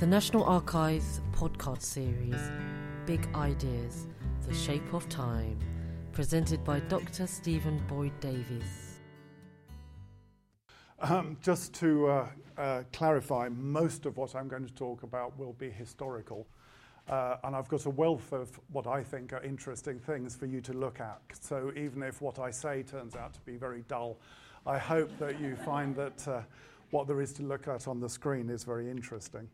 The National Archives podcast series, Big Ideas The Shape of Time, presented by Dr. Stephen Boyd Davis. Um, just to uh, uh, clarify, most of what I'm going to talk about will be historical. Uh, and I've got a wealth of what I think are interesting things for you to look at. So even if what I say turns out to be very dull, I hope that you find that uh, what there is to look at on the screen is very interesting.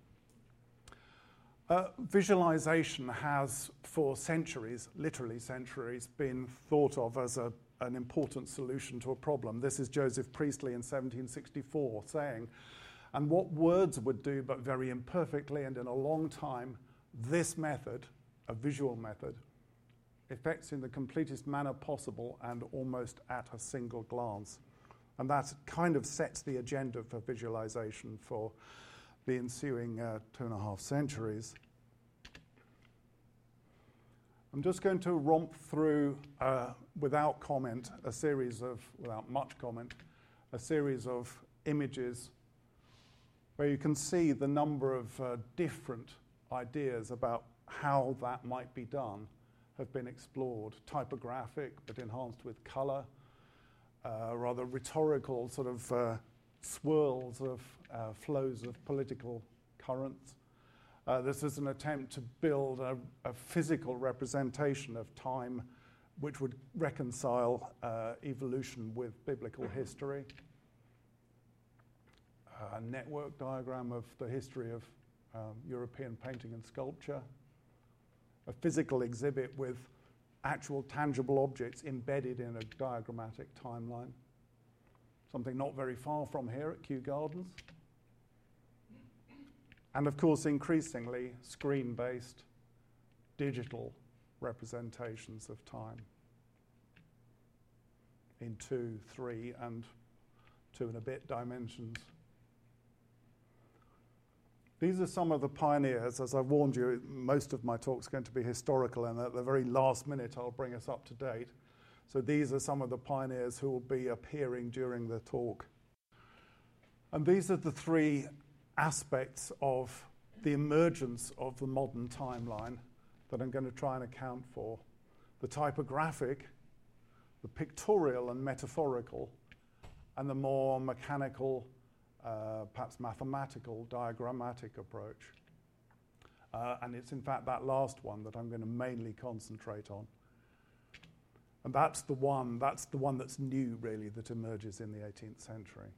Uh, visualization has, for centuries, literally centuries, been thought of as a, an important solution to a problem. This is Joseph Priestley in 1764 saying, and what words would do, but very imperfectly and in a long time, this method, a visual method, effects in the completest manner possible and almost at a single glance. And that kind of sets the agenda for visualization for the ensuing uh, two and a half centuries. I'm just going to romp through, uh, without comment, a series of, without much comment, a series of images where you can see the number of uh, different ideas about how that might be done have been explored. Typographic, but enhanced with color, uh, rather rhetorical sort of uh, swirls of uh, flows of political currents. Uh, this is an attempt to build a, a, physical representation of time which would reconcile uh, evolution with biblical history. A network diagram of the history of um, European painting and sculpture. A physical exhibit with actual tangible objects embedded in a diagrammatic timeline. Something not very far from here at Kew Gardens. And of course, increasingly, screen based digital representations of time in two, three, and two and a bit dimensions. These are some of the pioneers. As I warned you, most of my talk is going to be historical, and at the very last minute, I'll bring us up to date. So these are some of the pioneers who will be appearing during the talk. And these are the three aspects of the emergence of the modern timeline that I'm going to try and account for the typographic, the pictorial and metaphorical, and the more mechanical uh, perhaps mathematical, diagrammatic approach. Uh, and it's in fact that last one that I'm going to mainly concentrate on. And that's the one, that's the one that's new really that emerges in the 18th century.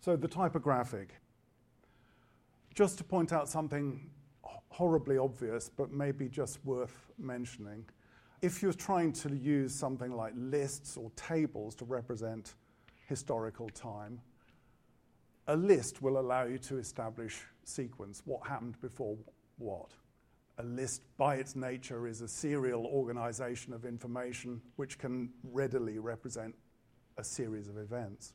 So the typographic. Just to point out something horribly obvious, but maybe just worth mentioning. If you're trying to use something like lists or tables to represent historical time, a list will allow you to establish sequence, what happened before what. A list, by its nature, is a serial organization of information which can readily represent a series of events.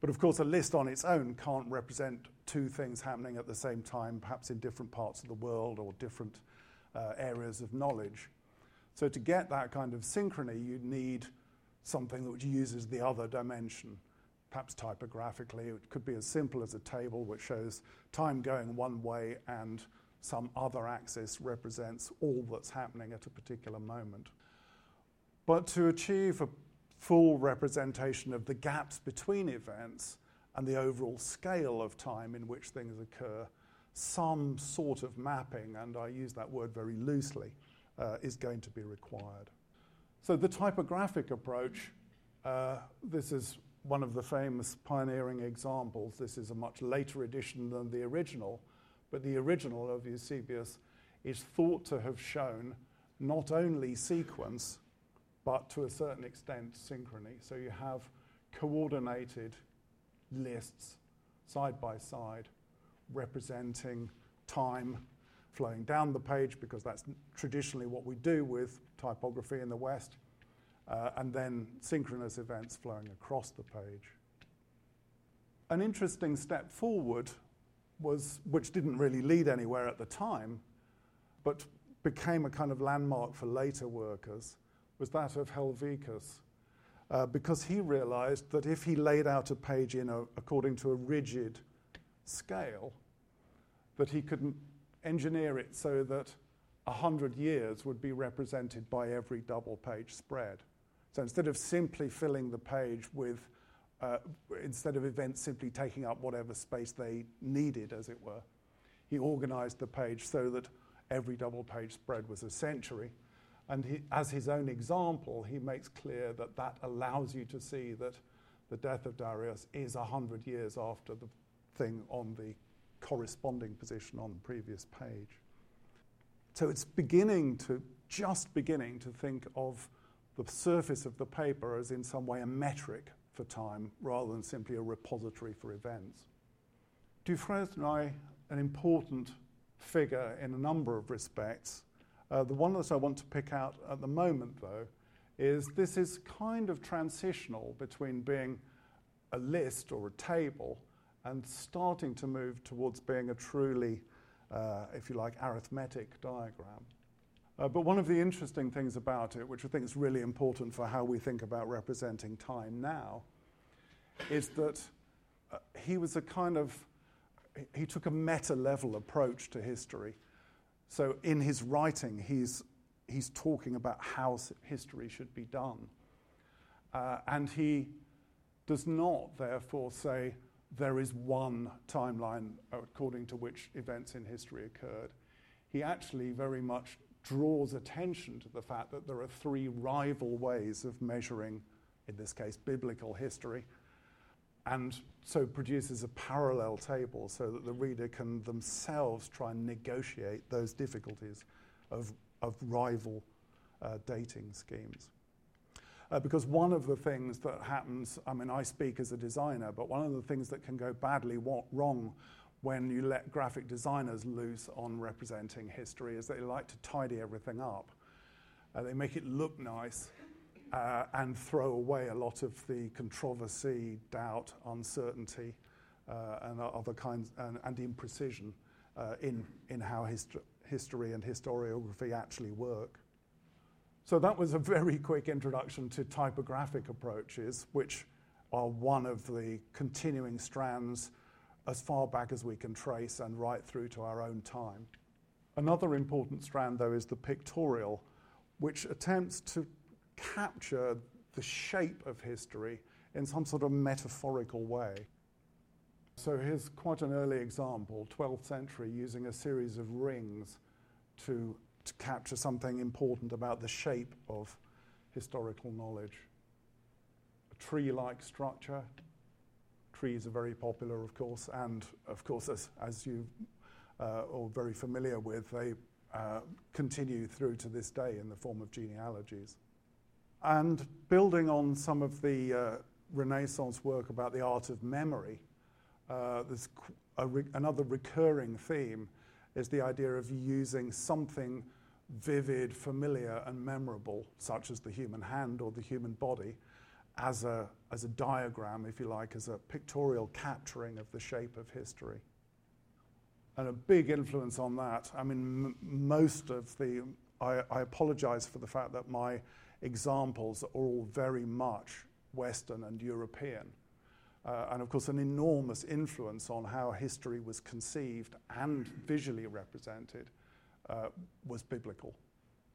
But of course, a list on its own can't represent two things happening at the same time, perhaps in different parts of the world or different uh, areas of knowledge. So, to get that kind of synchrony, you need something which uses the other dimension perhaps typographically. It could be as simple as a table which shows time going one way and some other axis represents all that's happening at a particular moment. But to achieve a full representation of the gaps between events and the overall scale of time in which things occur, some sort of mapping, and I use that word very loosely, uh, is going to be required. So the typographic approach, uh, this is one of the famous pioneering examples. This is a much later edition than the original, but the original of Eusebius is thought to have shown not only sequence, but to a certain extent synchrony. So you have coordinated lists side by side representing time flowing down the page because that's traditionally what we do with typography in the West, uh, and then synchronous events flowing across the page. An interesting step forward was, which didn't really lead anywhere at the time, but became a kind of landmark for later workers, was that of Helvicus. Uh, because he realized that if he laid out a page in a, according to a rigid scale, that he could engineer it so that 100 years would be represented by every double page spread. So instead of simply filling the page with, uh, instead of events simply taking up whatever space they needed, as it were, he organized the page so that every double page spread was a century. And he, as his own example, he makes clear that that allows you to see that the death of Darius is 100 years after the thing on the corresponding position on the previous page. So it's beginning to, just beginning to think of the surface of the paper as in some way a metric for time rather than simply a repository for events. Dufresnoy an important figure in a number of respects. Uh, the one that I want to pick out at the moment, though, is this is kind of transitional between being a list or a table and starting to move towards being a truly, uh, if you like, arithmetic diagram. Uh, but one of the interesting things about it, which I think is really important for how we think about representing time now, is that uh, he was a kind of, he took a meta level approach to history. So in his writing, he's, he's talking about how history should be done. Uh, and he does not, therefore, say there is one timeline according to which events in history occurred. He actually very much draws attention to the fact that there are three rival ways of measuring, in this case, biblical history, and so produces a parallel table so that the reader can themselves try and negotiate those difficulties of, of rival uh, dating schemes. Uh, because one of the things that happens, I mean, I speak as a designer, but one of the things that can go badly wrong when you let graphic designers loose on representing history is they like to tidy everything up. Uh, they make it look nice uh, and throw away a lot of the controversy, doubt, uncertainty, uh, and other kinds, and, and imprecision uh, in, in how hist- history and historiography actually work. So that was a very quick introduction to typographic approaches, which are one of the continuing strands as far back as we can trace and right through to our own time. Another important strand, though, is the pictorial, which attempts to capture the shape of history in some sort of metaphorical way. So here's quite an early example, 12th century, using a series of rings to to capture something important about the shape of historical knowledge. A tree like structure. Trees are very popular, of course, and of course, as, as you uh, are very familiar with, they uh, continue through to this day in the form of genealogies. And building on some of the uh, Renaissance work about the art of memory, uh, there's re- another recurring theme is the idea of using something vivid, familiar, and memorable, such as the human hand or the human body, as a, as a diagram, if you like, as a pictorial capturing of the shape of history. And a big influence on that, I mean, m- most of the, I, I apologize for the fact that my examples are all very much Western and European. Uh, and of course, an enormous influence on how history was conceived and visually represented uh, was biblical.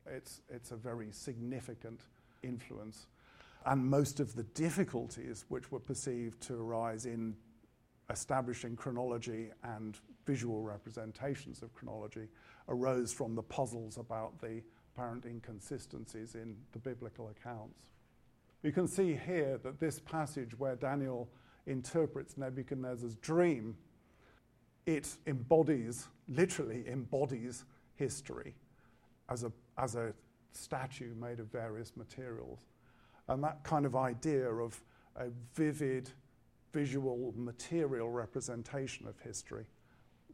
It's, it's a very significant influence. And most of the difficulties which were perceived to arise in establishing chronology and visual representations of chronology arose from the puzzles about the apparent inconsistencies in the biblical accounts. You can see here that this passage where Daniel interprets Nebuchadnezzar's dream, it embodies, literally embodies, history as a, as a statue made of various materials. And that kind of idea of a vivid, visual, material representation of history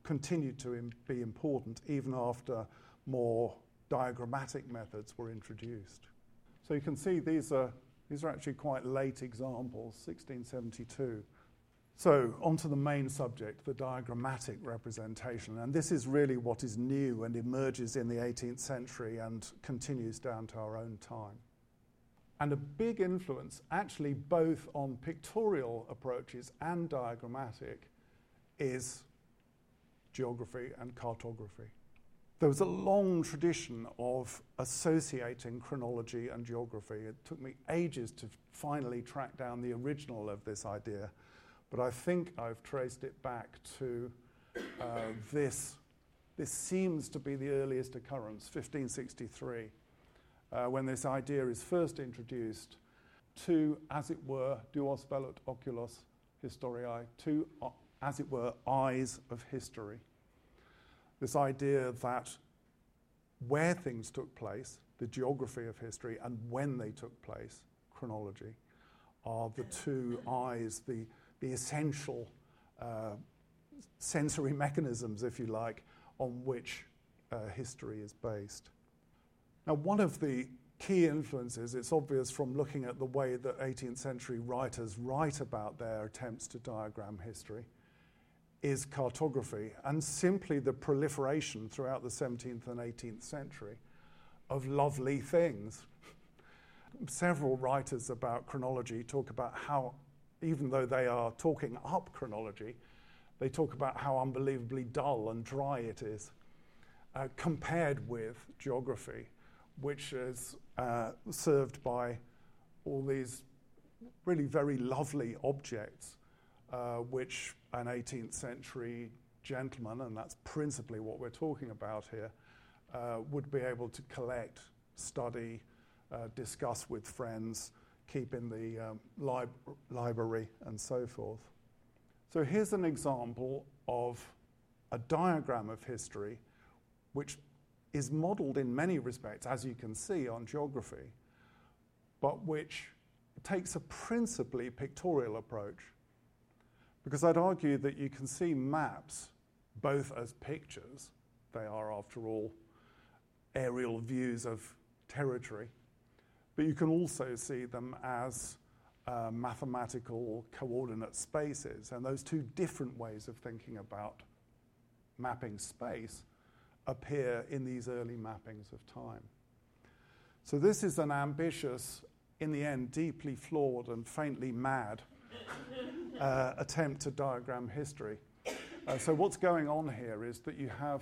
continued to be important even after more diagrammatic methods were introduced. So you can see these are, these are actually quite late examples, 1672. So, on to the main subject, the diagrammatic representation. And this is really what is new and emerges in the 18th century and continues down to our own time. And a big influence, actually, both on pictorial approaches and diagrammatic, is geography, and cartography. There was a long tradition of associating chronology and geography. It took me ages to finally track down the original of this idea, but I think I've traced it back to uh, this. This seems to be the earliest occurrence, 1563, uh, when this idea is first introduced to, as it were, duos velut oculos historiae, two, uh, as it were, eyes of history. This idea that where things took place, the geography of history, and when they took place, chronology, are the two eyes, the, the essential uh, sensory mechanisms, if you like, on which uh, history is based. Now, one of the key influences, it's obvious from looking at the way that 18th century writers write about their attempts to diagram history, is cartography and simply the proliferation throughout the 17th and 18th century of lovely things. Several writers about chronology talk about how, even though they are talking up chronology, they talk about how unbelievably dull and dry it is uh, compared with geography which is uh, served by all these really very lovely objects, uh, which an 18th century gentleman, and that's principally what we're talking about here, uh, would be able to collect, study, uh, discuss with friends, keep in the um, lib- library, and so forth. So here's an example of a diagram of history which is modeled in many respects, as you can see, on geography, but which takes a principally pictorial approach. Because I'd argue that you can see maps both as pictures, they are, after all, aerial views of territory, but you can also see them as uh, mathematical coordinate spaces. And those two different ways of thinking about mapping space appear in these early mappings of time. So, this is an ambitious, in the end, deeply flawed and faintly mad uh, attempt to diagram history. Uh, so, what's going on here is that you have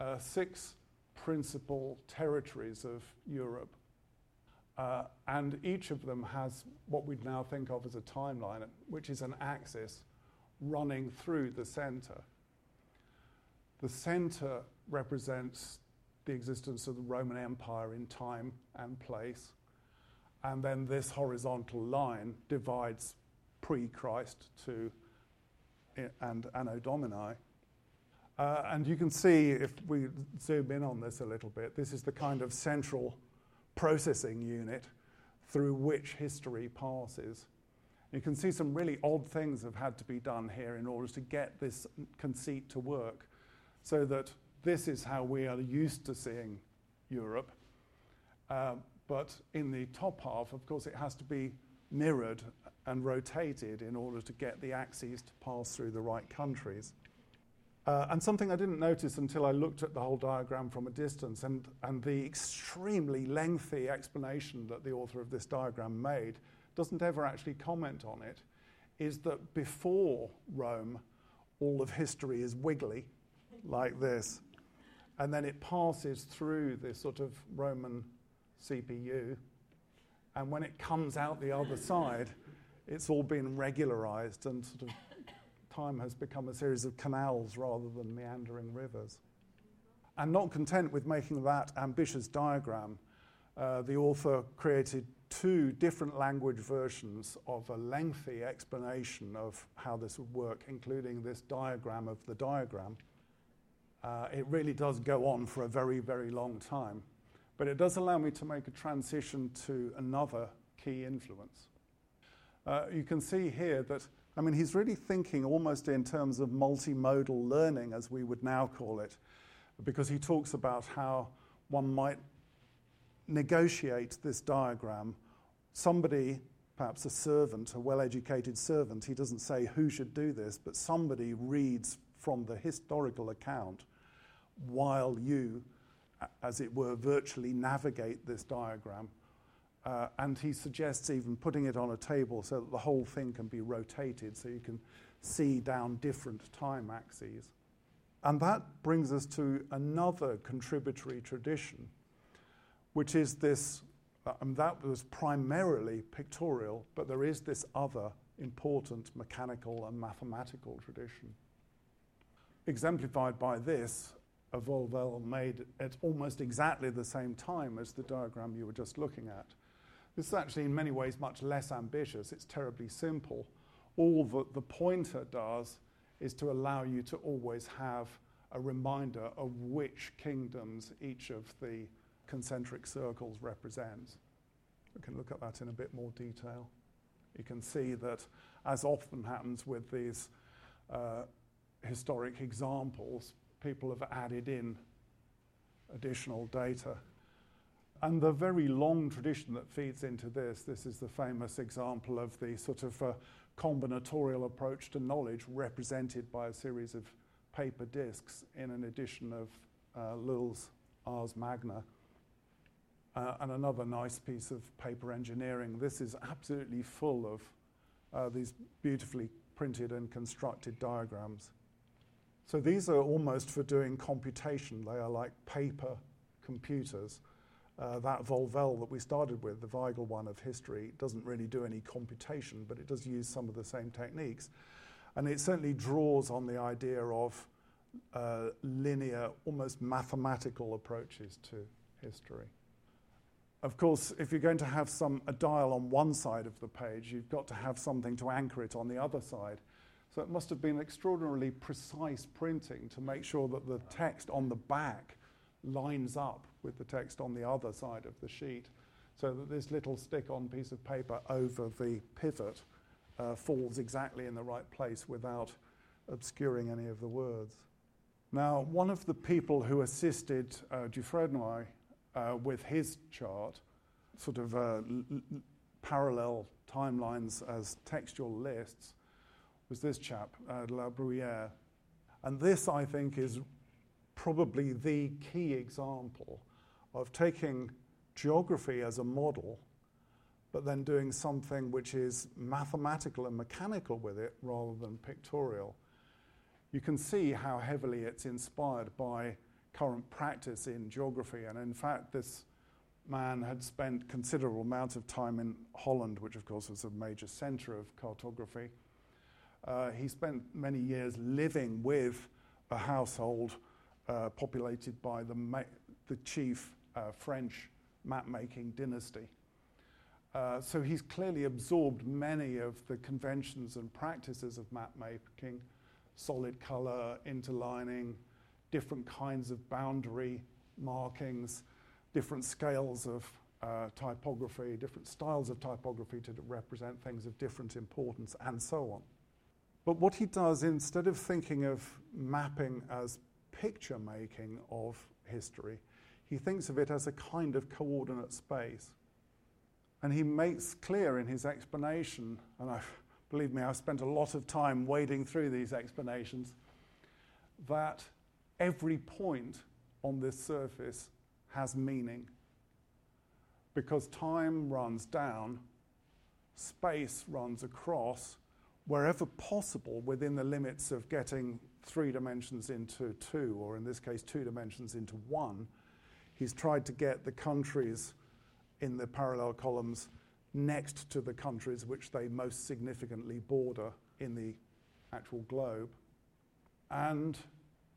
uh, six principal territories of Europe, uh, and each of them has what we'd now think of as a timeline, which is an axis running through the center. The center represents the existence of the Roman Empire in time and place. And then this horizontal line divides pre Christ to and Anno Domini. Uh, and you can see, if we zoom in on this a little bit, this is the kind of central processing unit through which history passes. You can see some really odd things have had to be done here in order to get this conceit to work so that this is how we are used to seeing Europe. Uh, but in the top half, of course, it has to be mirrored and rotated in order to get the axes to pass through the right countries. Uh, and something I didn't notice until I looked at the whole diagram from a distance, and, and the extremely lengthy explanation that the author of this diagram made doesn't ever actually comment on it, is that before Rome, all of history is wiggly, like this and then it passes through this sort of Roman CPU. And when it comes out the other side, it's all been regularized and sort of time has become a series of canals rather than meandering rivers. And not content with making that ambitious diagram, uh, the author created two different language versions of a lengthy explanation of how this would work, including this diagram of the diagram. Uh, it really does go on for a very, very long time. But it does allow me to make a transition to another key influence. Uh, you can see here that, I mean, he's really thinking almost in terms of multimodal learning, as we would now call it, because he talks about how one might negotiate this diagram. Somebody, perhaps a servant, a well educated servant, he doesn't say who should do this, but somebody reads from the historical account while you, as it were, virtually navigate this diagram. Uh, and he suggests even putting it on a table so that the whole thing can be rotated so you can see down different time axes. And that brings us to another contributory tradition, which is this, uh, and that was primarily pictorial, but there is this other important mechanical and mathematical tradition. Exemplified by this, a Volvel made at almost exactly the same time as the diagram you were just looking at. This is actually in many ways much less ambitious. It's terribly simple. All that the pointer does is to allow you to always have a reminder of which kingdoms each of the concentric circles represents. We can look at that in a bit more detail. You can see that, as often happens with these uh, historic examples, people have added in additional data. And the very long tradition that feeds into this, this is the famous example of the sort of uh, combinatorial approach to knowledge represented by a series of paper discs in an edition of uh, Ars Magna. Uh, and another nice piece of paper engineering. This is absolutely full of uh, these beautifully printed and constructed diagrams. So these are almost for doing computation. They are like paper computers. Uh, that Volvel that we started with, the Weigel one of history, doesn't really do any computation, but it does use some of the same techniques. And it certainly draws on the idea of uh, linear, almost mathematical approaches to history. Of course, if you're going to have some, a dial on one side of the page, you've got to have something to anchor it on the other side. So it must have been extraordinarily precise printing to make sure that the text on the back lines up with the text on the other side of the sheet so that this little stick on piece of paper over the pivot uh, falls exactly in the right place without obscuring any of the words. Now, one of the people who assisted uh, Dufresnoy uh, with his chart, sort of uh, l- l- parallel timelines as textual lists, was this chap, uh, La Bruyère. And this, I think, is probably the key example of taking geography as a model, but then doing something which is mathematical and mechanical with it rather than pictorial. You can see how heavily it's inspired by current practice in geography. And in fact, this man had spent considerable amount of time in Holland, which of course was a major center of cartography. Uh, he spent many years living with a household uh, populated by the, ma- the chief uh, French map making dynasty. Uh, so he's clearly absorbed many of the conventions and practices of map making solid color, interlining, different kinds of boundary markings, different scales of uh, typography, different styles of typography to represent things of different importance, and so on. But what he does, instead of thinking of mapping as picture making of history, he thinks of it as a kind of coordinate space. And he makes clear in his explanation, and I, believe me, I've spent a lot of time wading through these explanations, that every point on this surface has meaning. Because time runs down, space runs across, wherever possible within the limits of getting three dimensions into two, or in this case, two dimensions into one, he's tried to get the countries in the parallel columns next to the countries which they most significantly border in the actual globe. And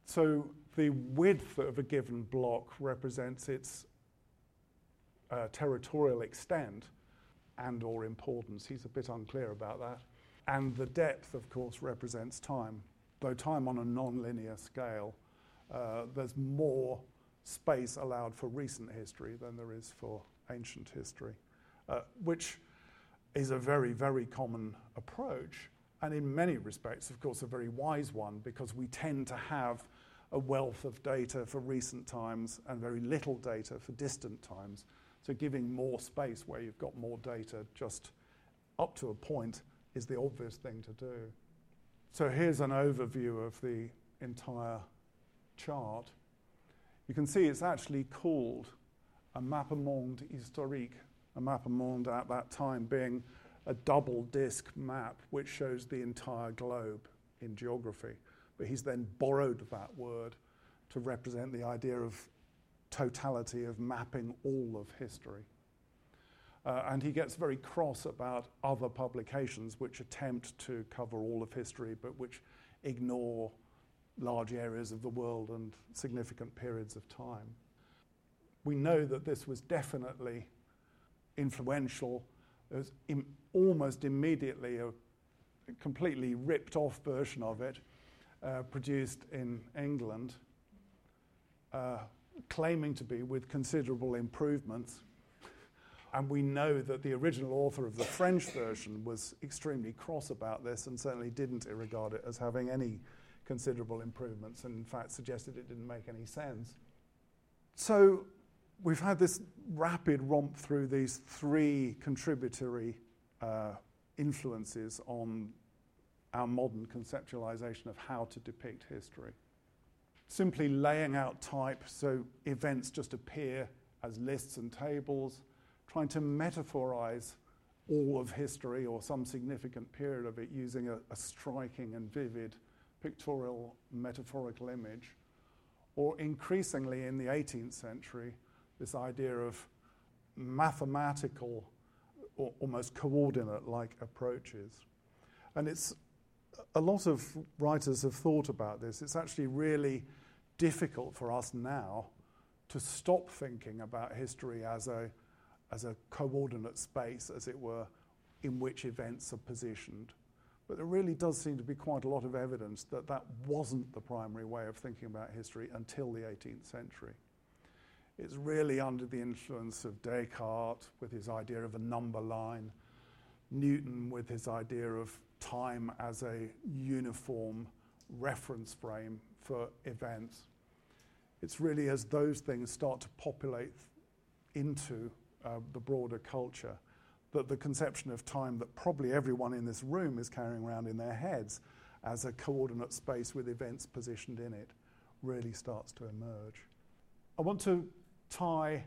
so the width of a given block represents its uh, territorial extent and or importance. He's a bit unclear about that. And the depth, of course, represents time. Though time on a non-linear scale, uh, there's more space allowed for recent history than there is for ancient history, uh, which is a very, very common approach. And in many respects, of course, a very wise one because we tend to have a wealth of data for recent times and very little data for distant times. So giving more space where you've got more data just up to a point is the obvious thing to do. So here's an overview of the entire chart. You can see it's actually called a mappa monde historique, a mappa monde at that time being a double disc map which shows the entire globe in geography. but he's then borrowed that word to represent the idea of totality, of mapping all of history. Uh, and he gets very cross about other publications which attempt to cover all of history but which ignore large areas of the world and significant periods of time. We know that this was definitely influential. There's Im- almost immediately a completely ripped off version of it uh, produced in England, uh, claiming to be with considerable improvements and we know that the original author of the French version was extremely cross about this and certainly didn't regard it as having any considerable improvements and, in fact, suggested it didn't make any sense. So we've had this rapid romp through these three contributory uh, influences on our modern conceptualization of how to depict history. Simply laying out type so events just appear as lists and tables trying to metaphorize all of history or some significant period of it using a, a striking and vivid pictorial metaphorical image, or increasingly in the 18th century, this idea of mathematical or almost coordinate like approaches. And it's a lot of writers have thought about this. It's actually really difficult for us now to stop thinking about history as a as a coordinate space, as it were, in which events are positioned. But there really does seem to be quite a lot of evidence that that wasn't the primary way of thinking about history until the 18th century. It's really under the influence of Descartes with his idea of a number line, Newton with his idea of time as a uniform reference frame for events. It's really as those things start to populate into uh, the broader culture, that the conception of time that probably everyone in this room is carrying around in their heads as a coordinate space with events positioned in it really starts to emerge. I want to tie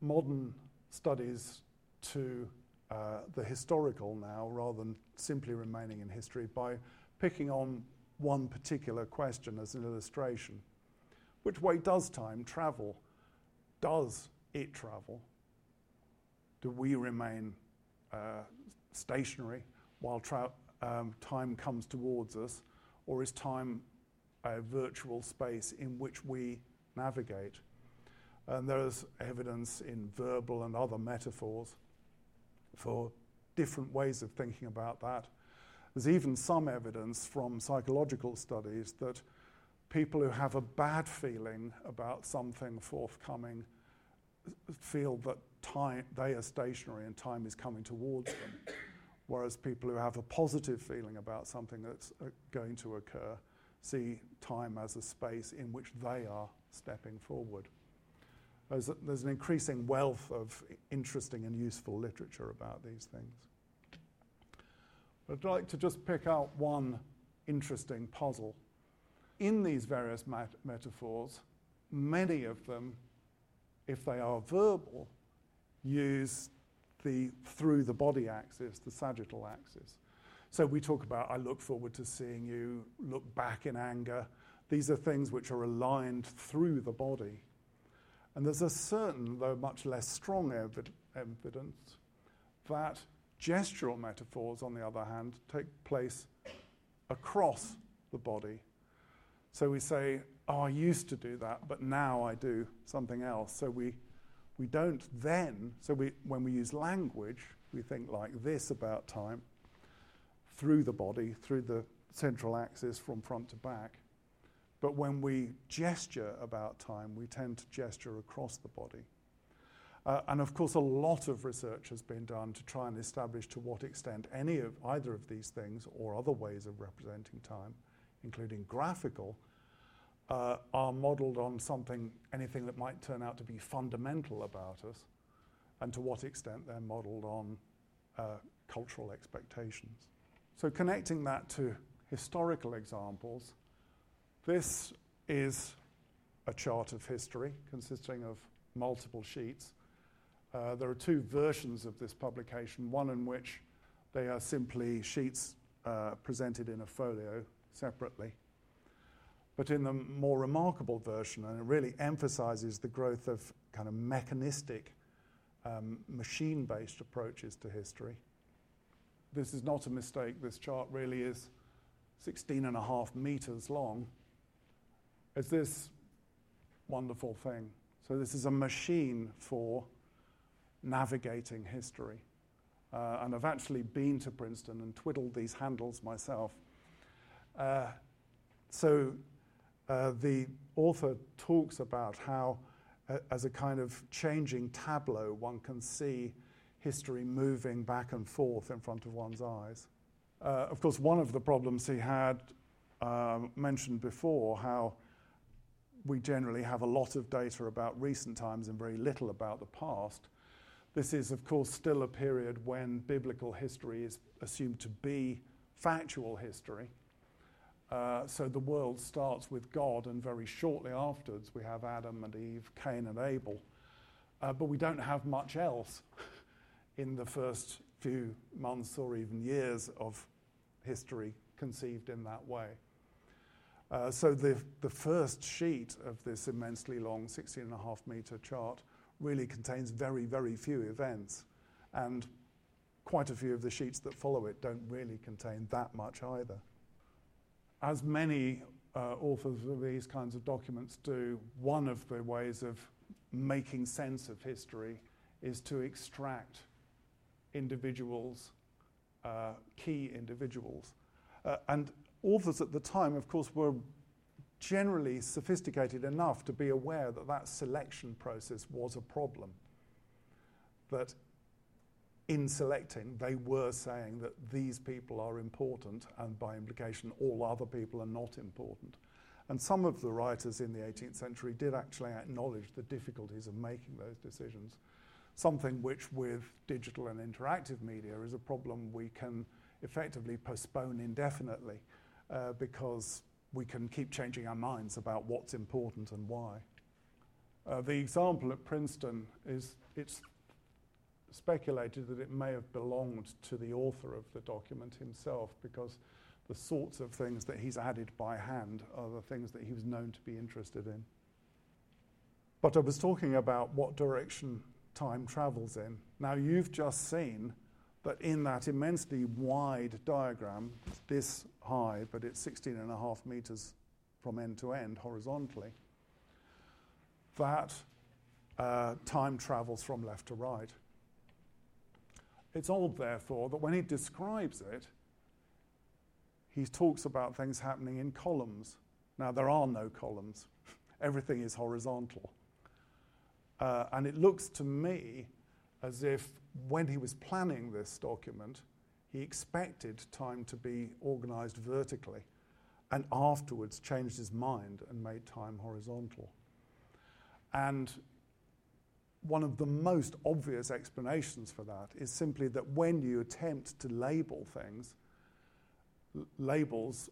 modern studies to uh, the historical now rather than simply remaining in history by picking on one particular question as an illustration. Which way does time travel? Does it travel? Do we remain uh, stationary while um, time comes towards us, or is time a virtual space in which we navigate? And there's evidence in verbal and other metaphors for different ways of thinking about that. There's even some evidence from psychological studies that people who have a bad feeling about something forthcoming feel that time, they are stationary and time is coming towards them. Whereas people who have a positive feeling about something that's uh, going to occur see time as a space in which they are stepping forward. There's, a, there's an increasing wealth of interesting and useful literature about these things. But I'd like to just pick out one interesting puzzle. In these various mat- metaphors, many of them, if they are verbal, use the through the body axis, the sagittal axis. So we talk about I look forward to seeing you, look back in anger. These are things which are aligned through the body. And there's a certain, though much less strong ev- evidence, that gestural metaphors, on the other hand, take place across the body. So we say, Oh, I used to do that, but now I do something else. So we we don't then, so we, when we use language, we think like this about time through the body, through the central axis from front to back. But when we gesture about time, we tend to gesture across the body. Uh, and of course, a lot of research has been done to try and establish to what extent any of either of these things or other ways of representing time, including graphical, uh, are modeled on something, anything that might turn out to be fundamental about us, and to what extent they're modeled on uh, cultural expectations. So, connecting that to historical examples, this is a chart of history consisting of multiple sheets. Uh, there are two versions of this publication, one in which they are simply sheets uh, presented in a folio separately, But in the more remarkable version, and it really emphasizes the growth of kind of mechanistic, um, machine based approaches to history. This is not a mistake. This chart really is 16 and a half meters long. It's this wonderful thing. So, this is a machine for navigating history. Uh, and I've actually been to Princeton and twiddled these handles myself. Uh, so uh, the author talks about how, uh, as a kind of changing tableau, one can see history moving back and forth in front of one's eyes. Uh, of course, one of the problems he had um, mentioned before, how we generally have a lot of data about recent times and very little about the past. This is, of course, still a period when biblical history is assumed to be factual history. Uh, so the world starts with God, and very shortly afterwards, we have Adam and Eve, Cain and Abel. Uh, but we don't have much else in the first few months or even years of history conceived in that way. Uh, so the, the first sheet of this immensely long 16 and a half meter chart really contains very, very few events. And quite a few of the sheets that follow it don't really contain that much either. As many uh, authors of these kinds of documents do, one of the ways of making sense of history is to extract individuals, uh, key individuals. Uh, and authors at the time, of course, were generally sophisticated enough to be aware that that selection process was a problem. That in selecting, they were saying that these people are important, and by implication, all other people are not important. And some of the writers in the 18th century did actually acknowledge the difficulties of making those decisions, something which, with digital and interactive media, is a problem we can effectively postpone indefinitely uh, because we can keep changing our minds about what's important and why. Uh, the example at Princeton is it's speculated that it may have belonged to the author of the document himself because the sorts of things that he's added by hand are the things that he was known to be interested in. But I was talking about what direction time travels in. Now, you've just seen that in that immensely wide diagram, this high, but it's 16 and a half meters from end to end horizontally, that uh, time travels from left to right. It's odd, therefore, that when he describes it, he talks about things happening in columns. Now, there are no columns, everything is horizontal. Uh, and it looks to me as if when he was planning this document, he expected time to be organized vertically and afterwards changed his mind and made time horizontal. And one of the most obvious explanations for that is simply that when you attempt to label things, l- labels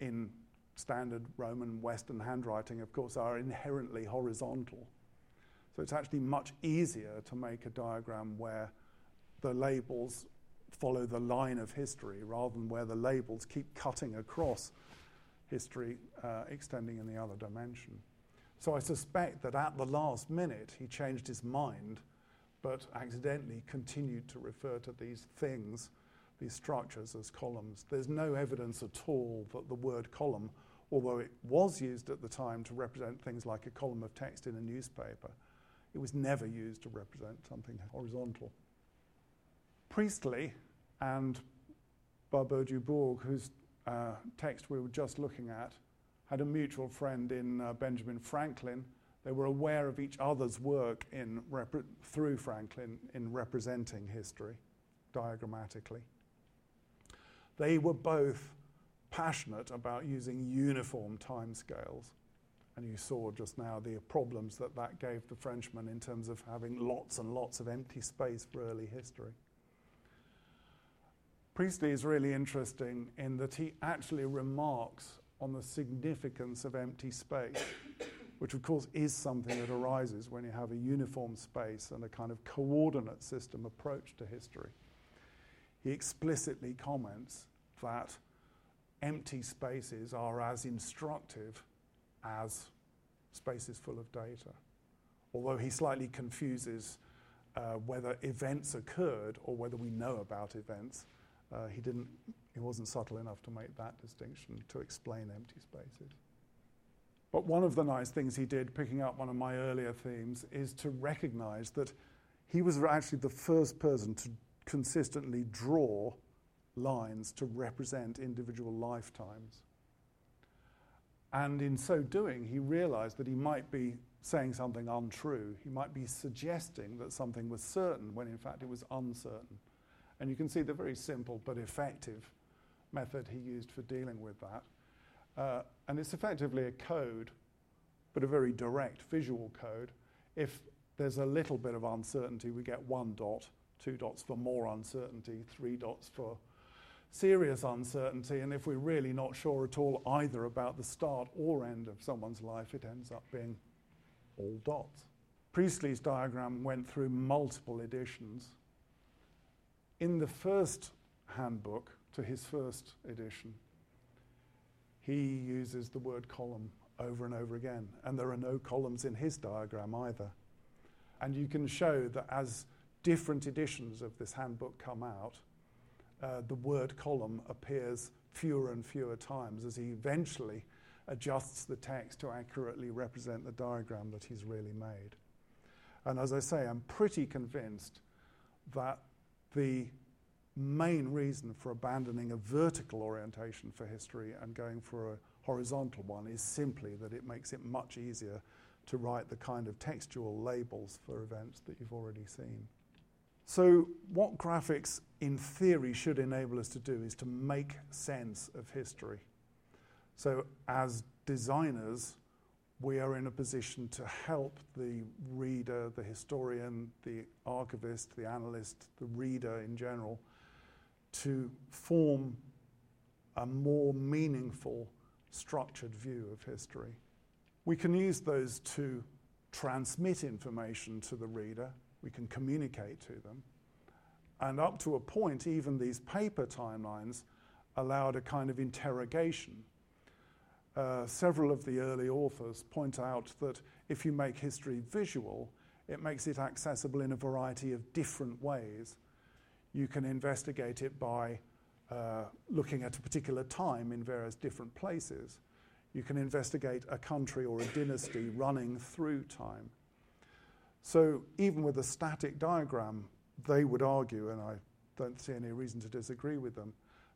in standard Roman Western handwriting, of course, are inherently horizontal. So it's actually much easier to make a diagram where the labels follow the line of history rather than where the labels keep cutting across history, uh, extending in the other dimension. So I suspect that at the last minute he changed his mind, but accidentally continued to refer to these things, these structures, as columns. There's no evidence at all that the word column, although it was used at the time to represent things like a column of text in a newspaper, it was never used to represent something horizontal. Priestley and Barbeau du Bourg, whose uh, text we were just looking at, had a mutual friend in uh, Benjamin Franklin. They were aware of each other's work in through Franklin in representing history diagrammatically. They were both passionate about using uniform timescales. And you saw just now the problems that that gave the Frenchmen in terms of having lots and lots of empty space for early history. Priestley is really interesting in that he actually remarks on the significance of empty space, which of course is something that arises when you have a uniform space and a kind of coordinate system approach to history. He explicitly comments that empty spaces are as instructive as spaces full of data. Although he slightly confuses uh, whether events occurred or whether we know about events, uh, he didn't. He wasn't subtle enough to make that distinction to explain empty spaces. But one of the nice things he did, picking up one of my earlier themes, is to recognize that he was actually the first person to consistently draw lines to represent individual lifetimes. And in so doing, he realized that he might be saying something untrue. He might be suggesting that something was certain when in fact it was uncertain. And you can see the very simple but effective method he used for dealing with that. Uh, and it's effectively a code, but a very direct visual code. If there's a little bit of uncertainty, we get one dot, two dots for more uncertainty, three dots for serious uncertainty. And if we're really not sure at all either about the start or end of someone's life, it ends up being all dots. Priestley's diagram went through multiple editions. In the first handbook to his first edition, he uses the word column over and over again, and there are no columns in his diagram either. And you can show that as different editions of this handbook come out, uh, the word column appears fewer and fewer times as he eventually adjusts the text to accurately represent the diagram that he's really made. And as I say, I'm pretty convinced that the main reason for abandoning a vertical orientation for history and going for a horizontal one is simply that it makes it much easier to write the kind of textual labels for events that you've already seen. So, what graphics in theory should enable us to do is to make sense of history. So, as designers, we are in a position to help the reader, the historian, the archivist, the analyst, the reader in general, to form a more meaningful, structured view of history. We can use those to transmit information to the reader, we can communicate to them. And up to a point, even these paper timelines allowed a kind of interrogation. Uh, several of the early authors point out that if you make history visual, it makes it accessible in a variety of different ways. You can investigate it by uh, looking at a particular time in various different places. You can investigate a country or a dynasty running through time. So, even with a static diagram, they would argue, and I don't see any reason to disagree with them,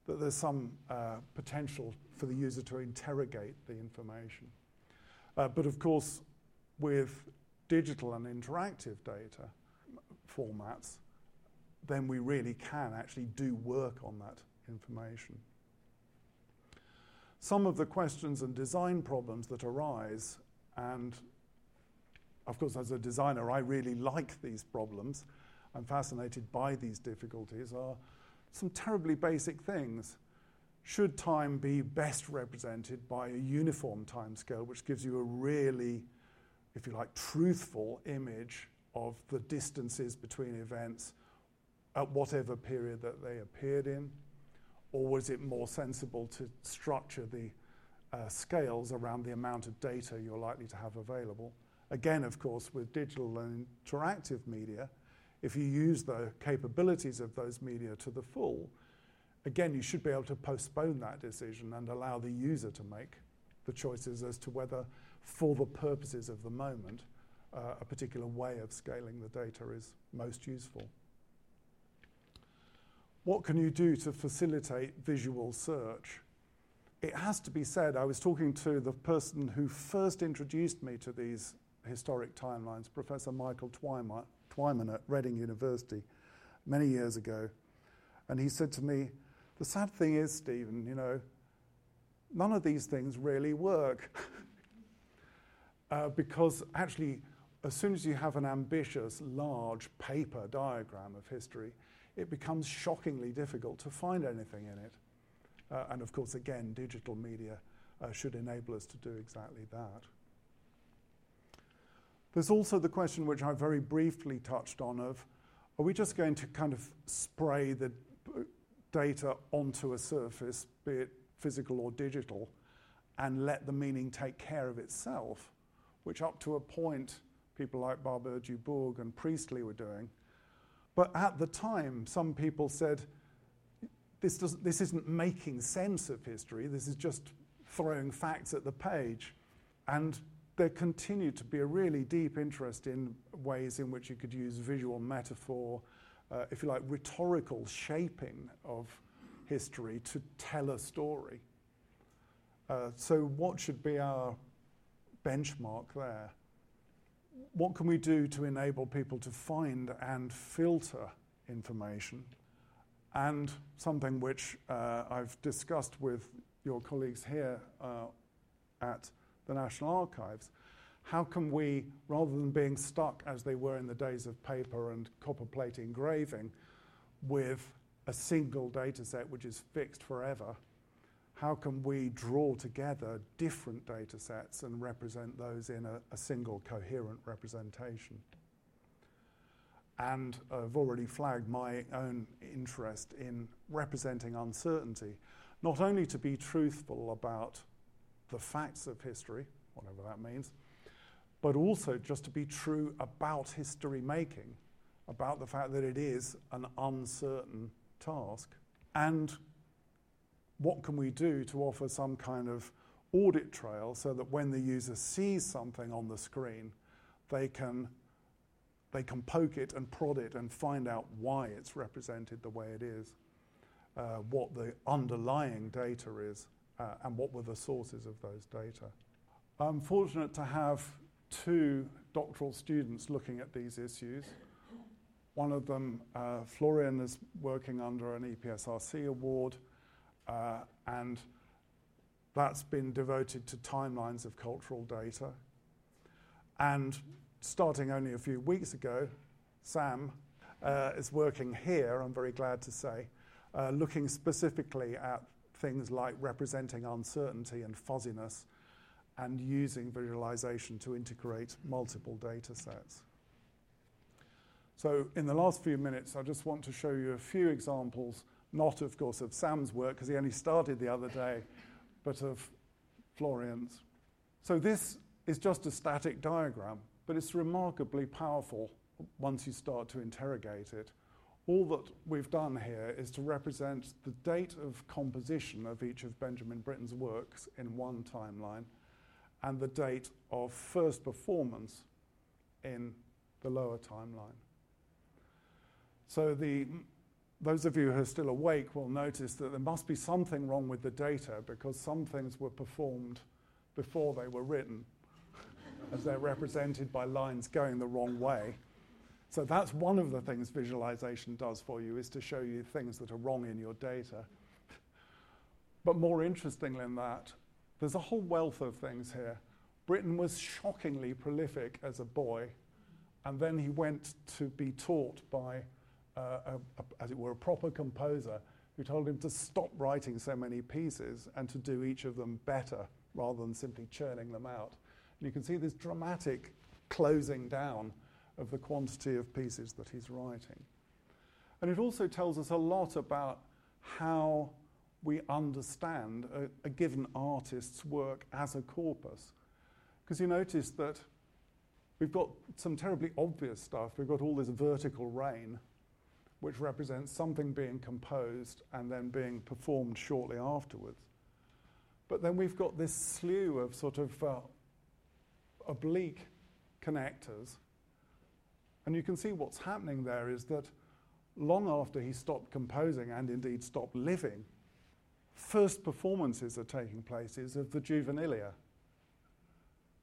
that there's some uh, potential for the user to interrogate the information. Uh, but of course, with digital and interactive data formats, then we really can actually do work on that information. Some of the questions and design problems that arise, and of course, as a designer, I really like these problems. I'm fascinated by these difficulties, are some terribly basic things. Should time be best represented by a uniform time scale, which gives you a really, if you like, truthful image of the distances between events at whatever period that they appeared in? Or was it more sensible to structure the uh, scales around the amount of data you're likely to have available? Again, of course, with digital and interactive media, if you use the capabilities of those media to the full, again, you should be able to postpone that decision and allow the user to make the choices as to whether, for the purposes of the moment, uh, a particular way of scaling the data is most useful. What can you do to facilitate visual search? It has to be said, I was talking to the person who first introduced me to these historic timelines, Professor Michael Twyman at Reading University, many years ago. And he said to me, The sad thing is, Stephen, you know, none of these things really work. uh, because actually, as soon as you have an ambitious, large paper diagram of history, it becomes shockingly difficult to find anything in it. Uh, and of course, again, digital media uh, should enable us to do exactly that. There's also the question, which I very briefly touched on, of are we just going to kind of spray the data onto a surface, be it physical or digital, and let the meaning take care of itself, which up to a point people like Barbeu-Dubourg and Priestley were doing. But at the time, some people said, this, this isn't making sense of history, this is just throwing facts at the page. And there continued to be a really deep interest in ways in which you could use visual metaphor, uh, if you like, rhetorical shaping of history to tell a story. Uh, so, what should be our benchmark there? What can we do to enable people to find and filter information? And something which uh, I've discussed with your colleagues here uh, at the National Archives. How can we, rather than being stuck as they were in the days of paper and copper plate engraving, with a single data set which is fixed forever, how can we draw together different data sets and represent those in a, a single coherent representation? And I've already flagged my own interest in representing uncertainty, not only to be truthful about the facts of history, whatever that means, but also just to be true about history making, about the fact that it is an uncertain task. And what can we do to offer some kind of audit trail so that when the user sees something on the screen, they can, they can poke it and prod it and find out why it's represented the way it is, uh, what the underlying data is, uh, and what were the sources of those data. I'm fortunate to have two doctoral students looking at these issues. One of them, uh, Florian, is working under an EPSRC award, uh, and that's been devoted to timelines of cultural data. And starting only a few weeks ago, Sam uh, is working here, I'm very glad to say, uh, looking specifically at things like representing uncertainty and fuzziness and using visualization to integrate multiple data sets. So in the last few minutes, I just want to show you a few examples, not of course of Sam's work, because he only started the other day, but of Florian's. So this is just a static diagram, but it's remarkably powerful once you start to interrogate it. All that we've done here is to represent the date of composition of each of Benjamin Britten's works in one timeline and the date of first performance in the lower timeline. So the, those of you who are still awake will notice that there must be something wrong with the data because some things were performed before they were written, as they're represented by lines going the wrong way. So that's one of the things visualization does for you, is to show you things that are wrong in your data. But more interestingly than that, there's a whole wealth of things here. Britten was shockingly prolific as a boy, and then he went to be taught by, uh, a, a, as it were, a proper composer who told him to stop writing so many pieces and to do each of them better rather than simply churning them out. And you can see this dramatic closing down of the quantity of pieces that he's writing. And it also tells us a lot about how we understand a, a given artist's work as a corpus. Because you notice that we've got some terribly obvious stuff. We've got all this vertical rain, which represents something being composed and then being performed shortly afterwards. But then we've got this slew of sort of uh, oblique connectors. And you can see what's happening there is that long after he stopped composing and indeed stopped living, first performances are taking place of the juvenilia.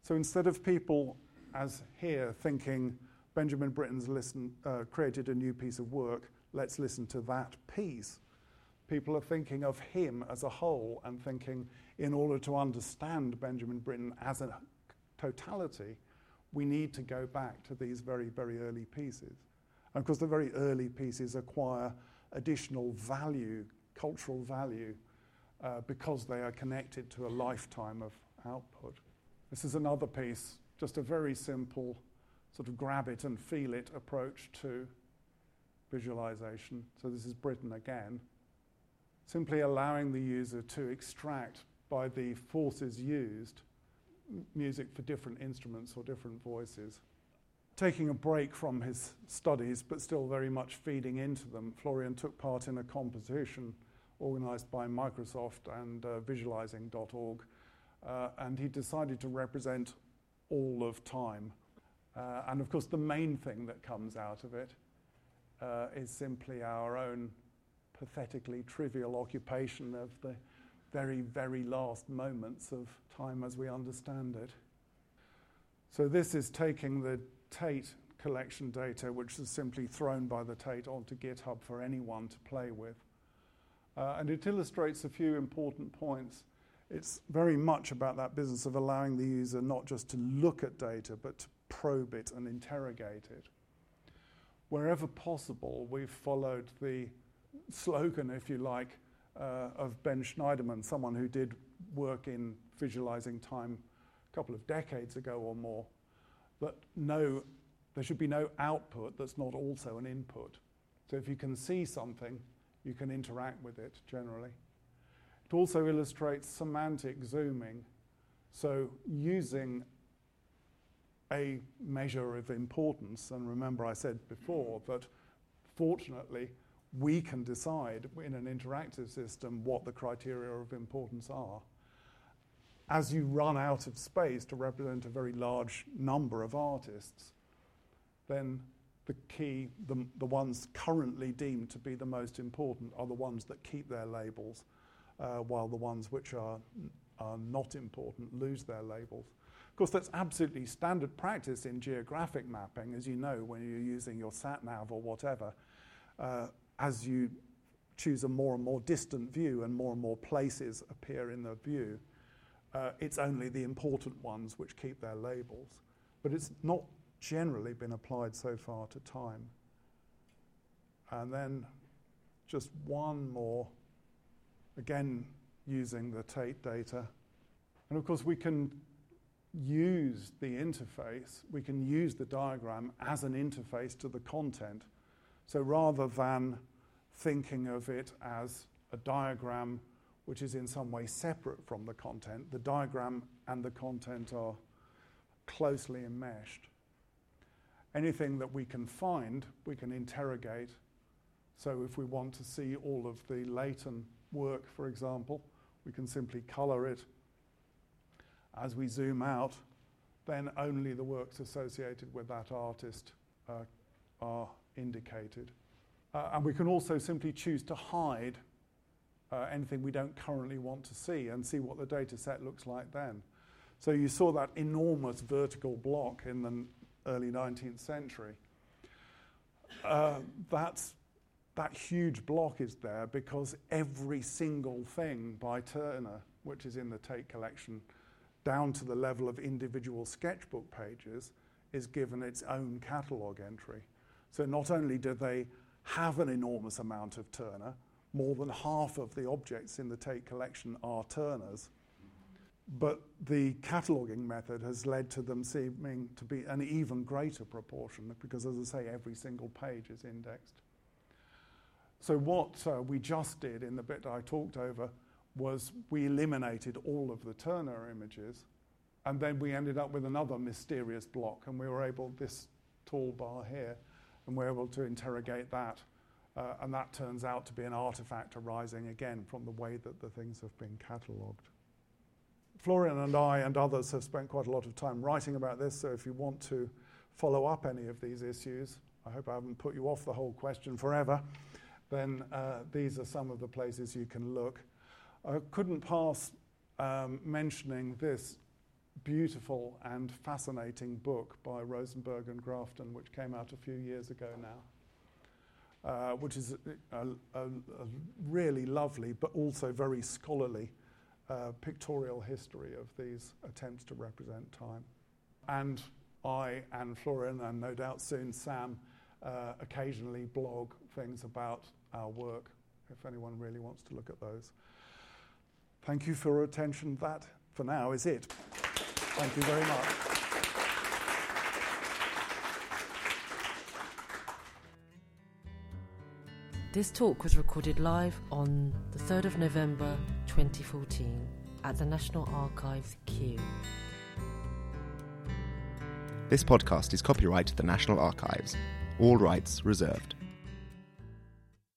So instead of people, as here, thinking Benjamin Britten's listen, uh, created a new piece of work, let's listen to that piece, people are thinking of him as a whole and thinking, in order to understand Benjamin Britten as a totality, we need to go back to these very, very early pieces. And of course, the very early pieces acquire additional value, cultural value, uh, because they are connected to a lifetime of output. This is another piece, just a very simple sort of grab it and feel it approach to visualization. So this is Britten again. Simply allowing the user to extract by the forces used, music for different instruments or different voices. Taking a break from his studies, but still very much feeding into them, Florian took part in a competition organized by Microsoft and uh, visualizing.org, uh, and he decided to represent all of time. Uh, and of course, the main thing that comes out of it uh, is simply our own pathetically trivial occupation of the very, very last moments of time as we understand it. So, this is taking the Tate collection data, which is simply thrown by the Tate onto GitHub for anyone to play with. Uh, and it illustrates a few important points. It's very much about that business of allowing the user not just to look at data, but to probe it and interrogate it. Wherever possible, we've followed the slogan, if you like, uh, of Ben Shneiderman, someone who did work in visualizing time a couple of decades ago or more, that no, there should be no output that's not also an input. So if you can see something, you can interact with it generally. It also illustrates semantic zooming. So using a measure of importance, and remember I said before that fortunately we can decide in an interactive system what the criteria of importance are. As you run out of space to represent a very large number of artists, then the key, the, the ones currently deemed to be the most important are the ones that keep their labels, uh, while the ones which are, are not important lose their labels. Of course, that's absolutely standard practice in geographic mapping, as you know, when you're using your sat nav or whatever. Uh, as you choose a more and more distant view and more and more places appear in the view, uh, it's only the important ones which keep their labels. But it's not generally been applied so far to time. And then just one more, again using the Tate data. And of course, we can use the interface, we can use the diagram as an interface to the content. So rather than thinking of it as a diagram which is in some way separate from the content, the diagram and the content are closely enmeshed. Anything that we can find, we can interrogate. So if we want to see all of the Leighton work, for example, we can simply color it. As we zoom out, then only the works associated with that artist uh, are indicated. Uh, and we can also simply choose to hide uh, anything we don't currently want to see and see what the data set looks like then. So you saw that enormous vertical block in the early 19th century. Uh, that's, that huge block is there because every single thing by Turner, which is in the Tate collection, down to the level of individual sketchbook pages, is given its own catalogue entry. So not only do they have an enormous amount of Turner. More than half of the objects in the Tate collection are Turners. But the cataloguing method has led to them seeming to be an even greater proportion because, as I say, every single page is indexed. So, what uh, we just did in the bit I talked over was we eliminated all of the Turner images, and then we ended up with another mysterious block, and we were able, this tall bar here, and we're able to interrogate that. Uh, and that turns out to be an artifact arising again from the way that the things have been catalogued. Florian and I and others have spent quite a lot of time writing about this, so if you want to follow up any of these issues, I hope I haven't put you off the whole question forever, then uh, these are some of the places you can look. I couldn't pass um, mentioning this beautiful and fascinating book by Rosenberg and Grafton, which came out a few years ago now, uh, which is a, a, a, really lovely but also very scholarly uh, pictorial history of these attempts to represent time. And I and Florian, and no doubt soon Sam, uh, occasionally blog things about our work if anyone really wants to look at those. Thank you for your attention. That, for now, is it. Thank you very much. This talk was recorded live on the 3rd of November 2014. at the National Archives Kew. This podcast is copyright the National Archives. All rights reserved.